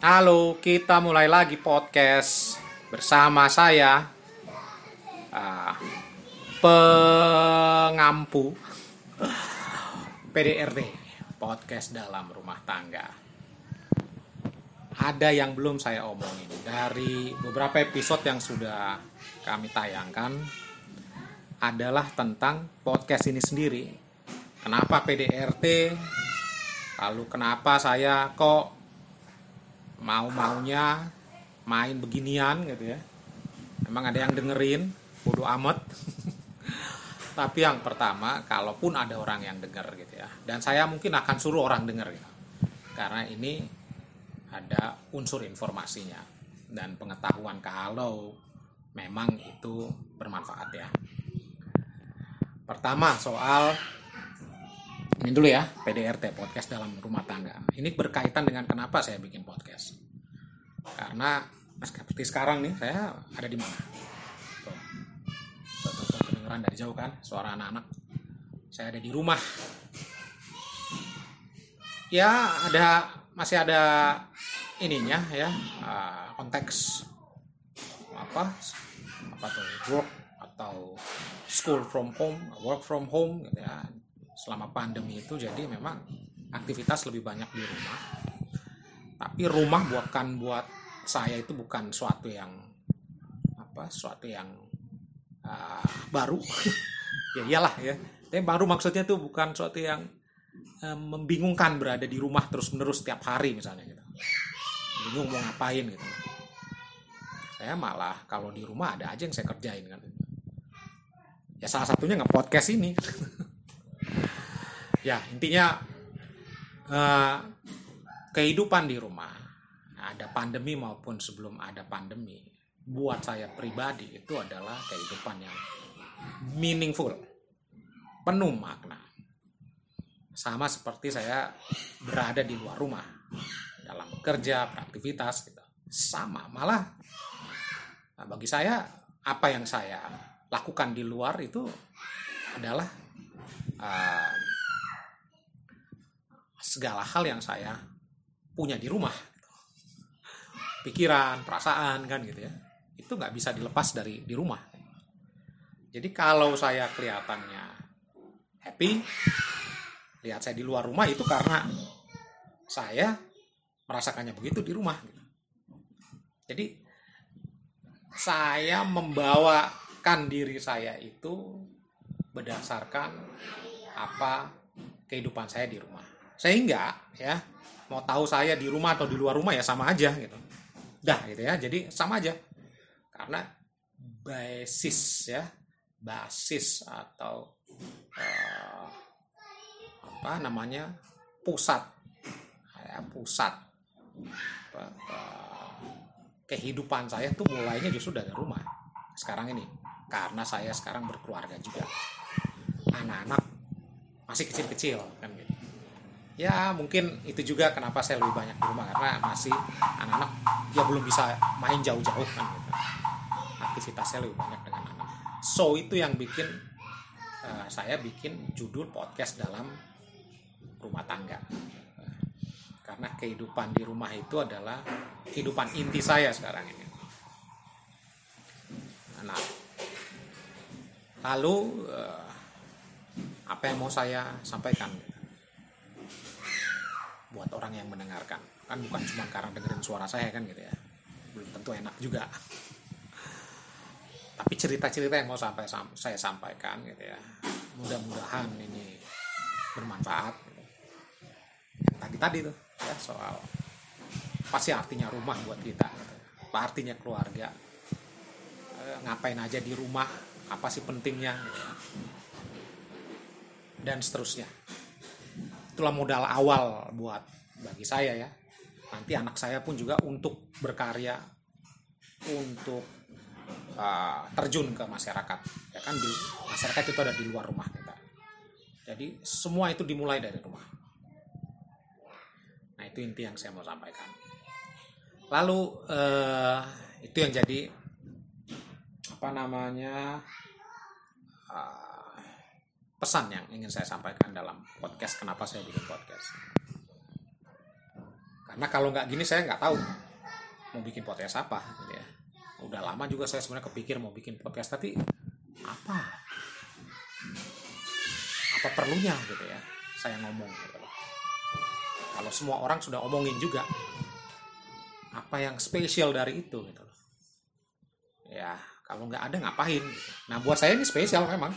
Halo, kita mulai lagi podcast bersama saya uh, pengampu PDRT podcast dalam rumah tangga. Ada yang belum saya omongin dari beberapa episode yang sudah kami tayangkan adalah tentang podcast ini sendiri. Kenapa PDRT? Lalu kenapa saya kok mau-maunya main beginian gitu ya. Emang ada yang dengerin? Bodoh amat. Tapi yang pertama kalaupun ada orang yang denger gitu ya. Dan saya mungkin akan suruh orang denger gitu. Karena ini ada unsur informasinya dan pengetahuan kalau memang itu bermanfaat ya. Pertama soal ini dulu ya PDRT podcast dalam rumah tangga. Ini berkaitan dengan kenapa saya bikin podcast. Karena seperti sekarang nih saya ada di mana? Tuh, tuh, kedengeran dari jauh kan suara anak-anak. Saya ada di rumah. Ya ada masih ada ininya ya uh, konteks apa apa tuh work atau school from home work from home gitu ya selama pandemi itu jadi memang aktivitas lebih banyak di rumah. Tapi rumah bukan buat saya itu bukan suatu yang apa suatu yang uh, baru. Ya iyalah ya. Tapi baru maksudnya tuh bukan suatu yang uh, membingungkan berada di rumah terus menerus setiap hari misalnya gitu. Bingung mau ngapain gitu. Saya malah kalau di rumah ada aja yang saya kerjain kan. Ya salah satunya nge podcast ini ya intinya uh, kehidupan di rumah ada pandemi maupun sebelum ada pandemi buat saya pribadi itu adalah kehidupan yang meaningful penuh makna. Sama seperti saya berada di luar rumah dalam bekerja beraktivitas gitu. Sama malah nah, bagi saya apa yang saya lakukan di luar itu adalah uh, segala hal yang saya punya di rumah pikiran perasaan kan gitu ya. Itu nggak bisa dilepas dari di rumah. Jadi kalau saya kelihatannya happy lihat saya di luar rumah itu karena saya merasakannya begitu di rumah gitu. jadi saya membawakan diri saya itu berdasarkan apa kehidupan saya di rumah. Sehingga ya mau tahu saya di rumah atau di luar rumah ya sama aja gitu. Dah gitu ya. Jadi sama aja. Karena basis ya basis atau uh, apa namanya pusat. Ya pusat. Kehidupan saya tuh mulainya justru dari rumah. Sekarang ini. Karena saya sekarang berkeluarga juga anak-anak masih kecil-kecil kan gitu. Ya mungkin itu juga kenapa saya lebih banyak di rumah karena masih anak-anak ya belum bisa main jauh-jauh kan gitu. Aktivitasnya lebih banyak dengan anak so itu yang bikin uh, saya bikin judul podcast dalam rumah tangga. Karena kehidupan di rumah itu adalah kehidupan inti saya sekarang ini. Nah lalu uh, apa yang mau saya sampaikan? Buat orang yang mendengarkan. Kan bukan cuma karena dengerin suara saya kan gitu ya. Belum tentu enak juga. Tapi cerita-cerita yang mau sampai saya sampaikan gitu ya. Mudah-mudahan ini bermanfaat. Gitu. yang tadi tadi tuh ya soal pasti artinya rumah buat kita gitu. apa artinya keluarga? E, ngapain aja di rumah? Apa sih pentingnya gitu ya. Dan seterusnya. Itulah modal awal buat bagi saya ya. Nanti anak saya pun juga untuk berkarya untuk uh, terjun ke masyarakat. Ya kan di masyarakat itu ada di luar rumah kita. Jadi semua itu dimulai dari rumah. Nah itu inti yang saya mau sampaikan. Lalu uh, itu yang jadi apa namanya uh, pesan yang ingin saya sampaikan dalam podcast kenapa saya bikin podcast? Karena kalau nggak gini saya nggak tahu mau bikin podcast apa gitu ya. Udah lama juga saya sebenarnya kepikir mau bikin podcast tapi apa? Apa perlunya gitu ya saya ngomong gitu kalau semua orang sudah omongin juga apa yang spesial dari itu gitu ya kalau nggak ada ngapain gitu. nah buat saya ini spesial memang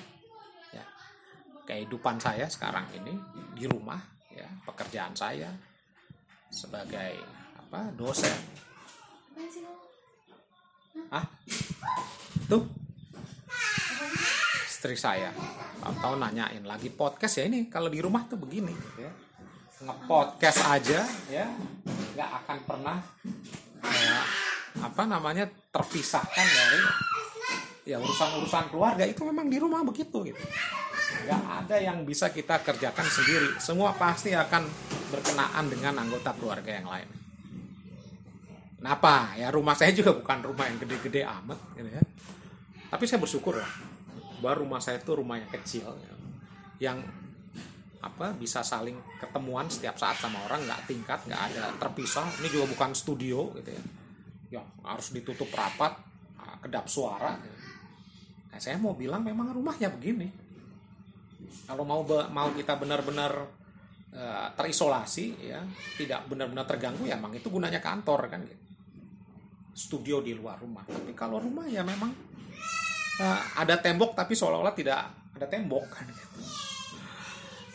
kehidupan saya sekarang ini di rumah ya pekerjaan saya sebagai apa dosen. Ah tuh. Istri saya. Atau nanyain lagi podcast ya ini kalau di rumah tuh begini ya. Ngepodcast aja ya. Nggak akan pernah ya, apa namanya terpisahkan dari ya urusan-urusan keluarga. Itu memang di rumah begitu gitu nggak ada yang bisa kita kerjakan sendiri. Semua pasti akan berkenaan dengan anggota keluarga yang lain. Kenapa? Ya rumah saya juga bukan rumah yang gede-gede amat gitu ya. Tapi saya bersyukur lah. Bahwa rumah saya itu rumah yang kecil ya, yang apa bisa saling ketemuan setiap saat sama orang. Nggak tingkat nggak ada terpisah. Ini juga bukan studio gitu ya. Ya harus ditutup rapat kedap suara nah, saya mau bilang memang rumahnya begini kalau mau mau kita benar-benar uh, terisolasi ya tidak benar-benar terganggu ya memang itu gunanya kantor kan gitu studio di luar rumah tapi kalau rumah ya memang uh, ada tembok tapi seolah-olah tidak ada tembok kan gitu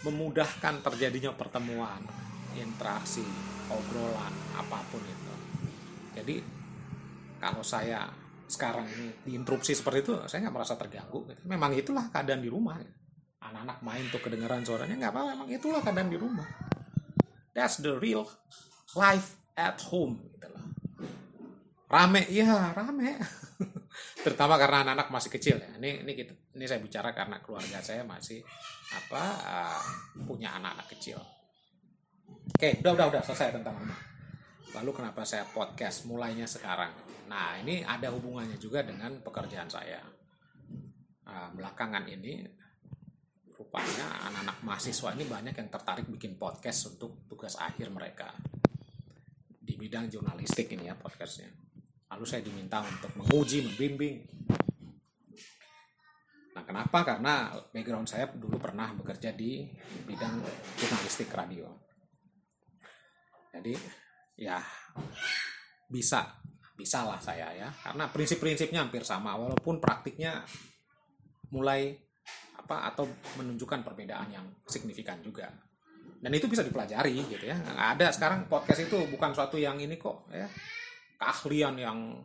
memudahkan terjadinya pertemuan, interaksi, obrolan, apa pun itu. Jadi kalau saya sekarang ini diinterupsi seperti itu, saya nggak merasa terganggu. Memang itulah keadaan di rumah. Anak-anak main tuh kedengeran suaranya nggak apa, memang itulah keadaan di rumah. That's the real life at home. Gitu loh. Rame, ya rame. terutama karena anak-anak masih kecil ya ini ini kita ini saya bicara karena keluarga saya masih apa uh, punya anak-anak kecil oke udah udah udah selesai tentang rumah lalu kenapa saya podcast mulainya sekarang nah ini ada hubungannya juga dengan pekerjaan saya uh, belakangan ini rupanya anak-anak mahasiswa ini banyak yang tertarik bikin podcast untuk tugas akhir mereka di bidang jurnalistik ini ya podcastnya Lalu saya diminta untuk menguji, membimbing. Nah, kenapa? Karena background saya dulu pernah bekerja di bidang jurnalistik radio. Jadi, ya bisa, bisa lah saya ya. Karena prinsip-prinsipnya hampir sama, walaupun praktiknya mulai apa atau menunjukkan perbedaan yang signifikan juga. Dan itu bisa dipelajari gitu ya. Ada. Sekarang podcast itu bukan suatu yang ini kok ya. Keahlian yang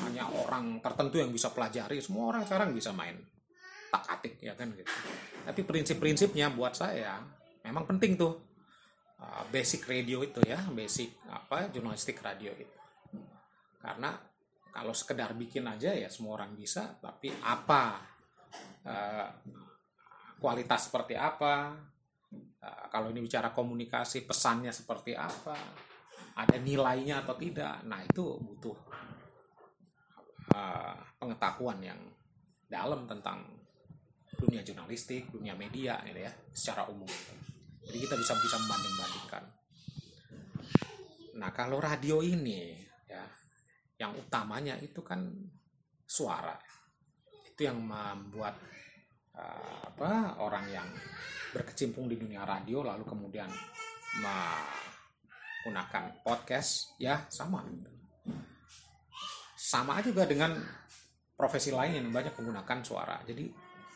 hanya orang tertentu yang bisa pelajari. Semua orang sekarang bisa main tak atik ya kan gitu. Tapi prinsip-prinsipnya buat saya memang penting tuh. Uh, basic radio itu ya basic apa jurnalistik radio itu. Karena kalau sekedar bikin aja ya semua orang bisa tapi apa uh, kualitas seperti apa uh, kalau ini bicara komunikasi pesannya seperti apa ada nilainya atau tidak nah itu butuh uh, pengetahuan yang dalam tentang dunia jurnalistik dunia media gitu ya secara umum. Jadi kita bisa bisa membanding bandingkan nah kalau radio ini ya yang utamanya itu kan suara. Itu yang membuat uh, apa orang yang berkecimpung di dunia radio lalu kemudian gunakan podcast ya sama. Sama juga dengan profesi lain yang banyak menggunakan suara. Jadi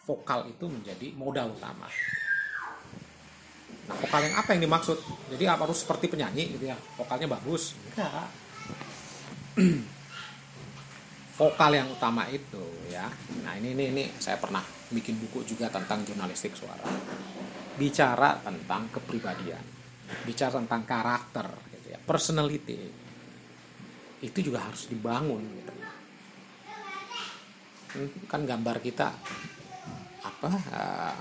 vokal itu menjadi modal utama. Nah vokal yang apa yang dimaksud? Jadi apa harus seperti penyanyi gitu ya? Vokalnya bagus. Enggak vokal yang utama itu ya. Nah ini ini ini. Saya pernah bikin buku juga tentang jurnalistik suara. Bicara tentang kepribadian. Bicara tentang karakter gitu ya. Personality. Itu juga harus dibangun gitu. Kan gambar kita apa uh,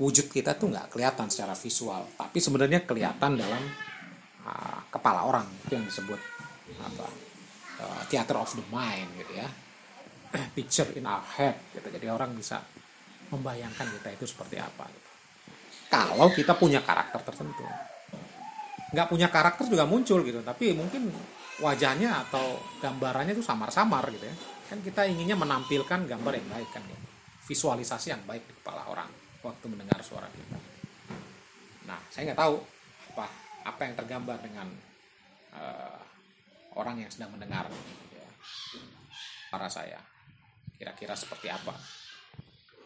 wujud kita tuh nggak kelihatan secara visual tapi sebenarnya kelihatan dalam uh, kepala orang itu yang disebut apa uh, theater of the mind gitu ya. Picture in our head gitu. Jadi orang bisa membayangkan kita itu seperti apa gitu. kalau kita punya karakter tertentu. Nggak punya karakter juga muncul gitu. Tapi mungkin wajahnya atau gambarannya itu samar-samar gitu ya. Kan kita inginnya menampilkan gambar yang baik kan ya visualisasi yang baik di kepala orang waktu mendengar suara kita. Nah saya nggak tahu apa apa yang tergambar dengan uh, orang yang sedang mendengar gitu ya, saya. Kira-kira seperti apa?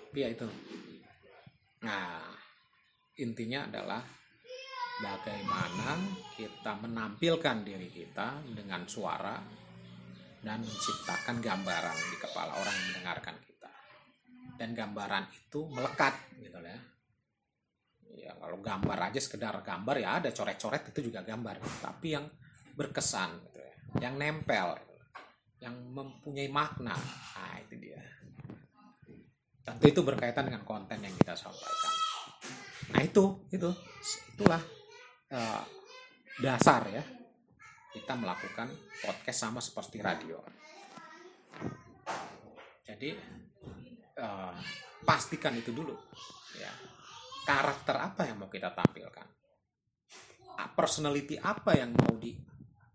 Tapi ya itu. Nah intinya adalah bagaimana kita menampilkan diri kita dengan suara dan menciptakan gambaran di kepala orang yang mendengarkan kita. Dan gambaran itu melekat gitu ya. Ya kalau gambar aja sekedar gambar ya ada coret-coret itu juga gambar, tapi yang berkesan gitu ya, yang nempel, yang mempunyai makna. Nah, itu dia. Tentu itu berkaitan dengan konten yang kita sampaikan. Nah, itu itu itulah uh, dasar ya kita melakukan podcast sama seperti radio. Jadi uh, pastikan itu dulu ya karakter apa yang mau kita tampilkan, personality apa yang mau di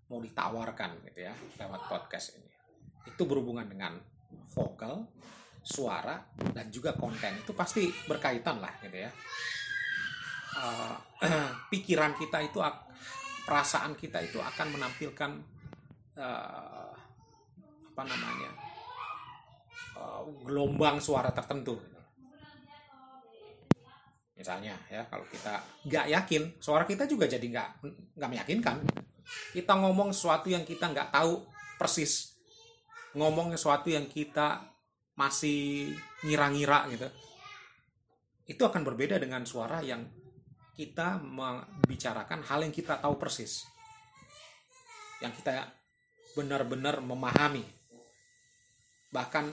mau ditawarkan gitu ya lewat podcast ini. Itu berhubungan dengan vokal, suara dan juga konten. Itu pasti berkaitan lah gitu ya. Uh, pikiran kita itu perasaan kita itu akan menampilkan uh, apa namanya uh, gelombang suara tertentu. Misalnya ya kalau kita nggak yakin suara kita juga jadi nggak nggak meyakinkan kita ngomong sesuatu yang kita nggak tahu persis ngomong sesuatu yang kita masih ngira-ngira gitu itu akan berbeda dengan suara yang kita membicarakan hal yang kita tahu persis. Yang kita benar-benar memahami. Bahkan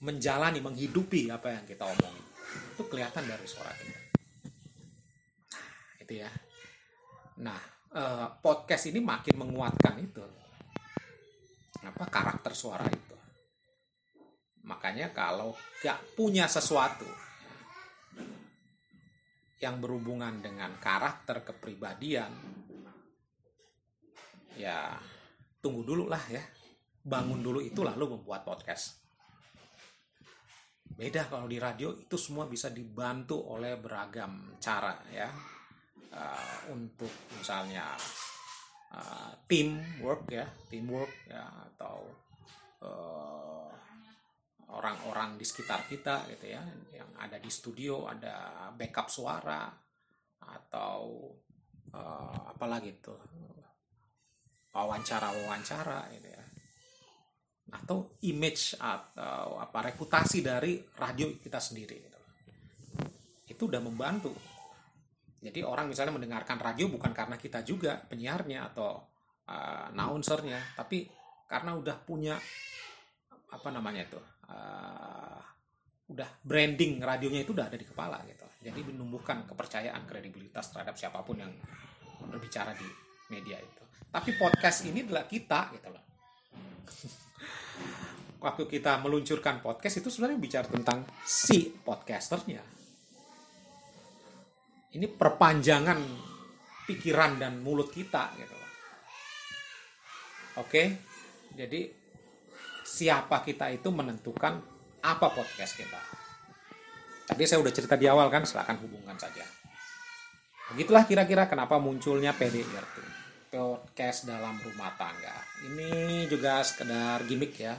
menjalani, menghidupi apa yang kita omongin. Itu kelihatan dari suara kita. itu ya. Nah, eh, podcast ini makin menguatkan itu. Apa karakter suara itu. Makanya kalau gak punya sesuatu yang berhubungan dengan karakter kepribadian ya tunggu dulu lah ya bangun dulu itu lalu membuat podcast beda kalau di radio itu semua bisa dibantu oleh beragam cara ya uh, untuk misalnya uh, teamwork ya teamwork ya atau uh, orang-orang di sekitar kita gitu ya yang ada di studio ada backup suara atau uh, apalagi itu wawancara wawancara gitu ya atau image atau apa reputasi dari radio kita sendiri gitu. itu udah membantu jadi orang misalnya mendengarkan radio bukan karena kita juga penyiarnya atau uh, announcernya tapi karena udah punya apa namanya itu uh, udah branding radionya itu udah ada di kepala gitu. Jadi menumbuhkan kepercayaan kredibilitas terhadap siapa pun yang berbicara di media itu. Tapi podcast ini adalah kita gitu loh. Waktu kita meluncurkan podcast itu sebenarnya bicara tentang si podcasternya ini perpanjangan pikiran dan mulut kita gitu oke jadi siapa kita itu menentukan apa podcast kita. Tadi saya udah cerita di awal kan, silahkan hubungkan saja. Begitulah kira-kira kenapa munculnya PDRT, podcast dalam rumah tangga. Ini juga sekedar gimmick ya,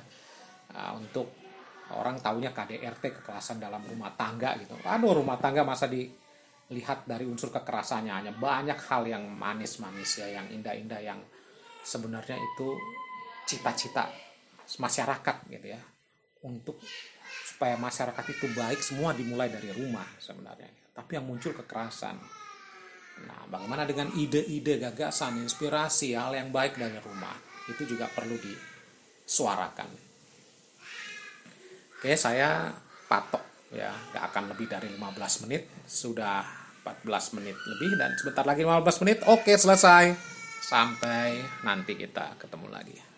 uh, untuk orang taunya KDRT kekerasan dalam rumah tangga gitu. Aduh rumah tangga masa dilihat dari unsur kekerasannya hanya banyak hal yang manis-manis ya, yang indah-indah yang sebenarnya itu cita-cita masyarakat gitu ya. Untuk supaya masyarakat itu baik semua dimulai dari rumah sebenarnya. Tapi yang muncul kekerasan. Nah bagaimana dengan ide-ide gagasan inspirasi hal yang baik dari rumah? Itu juga perlu disuarakan. Oke saya patok ya gak akan lebih dari 15 menit. Sudah 14 menit lebih dan sebentar lagi 15 menit. Oke selesai. Sampai nanti kita ketemu lagi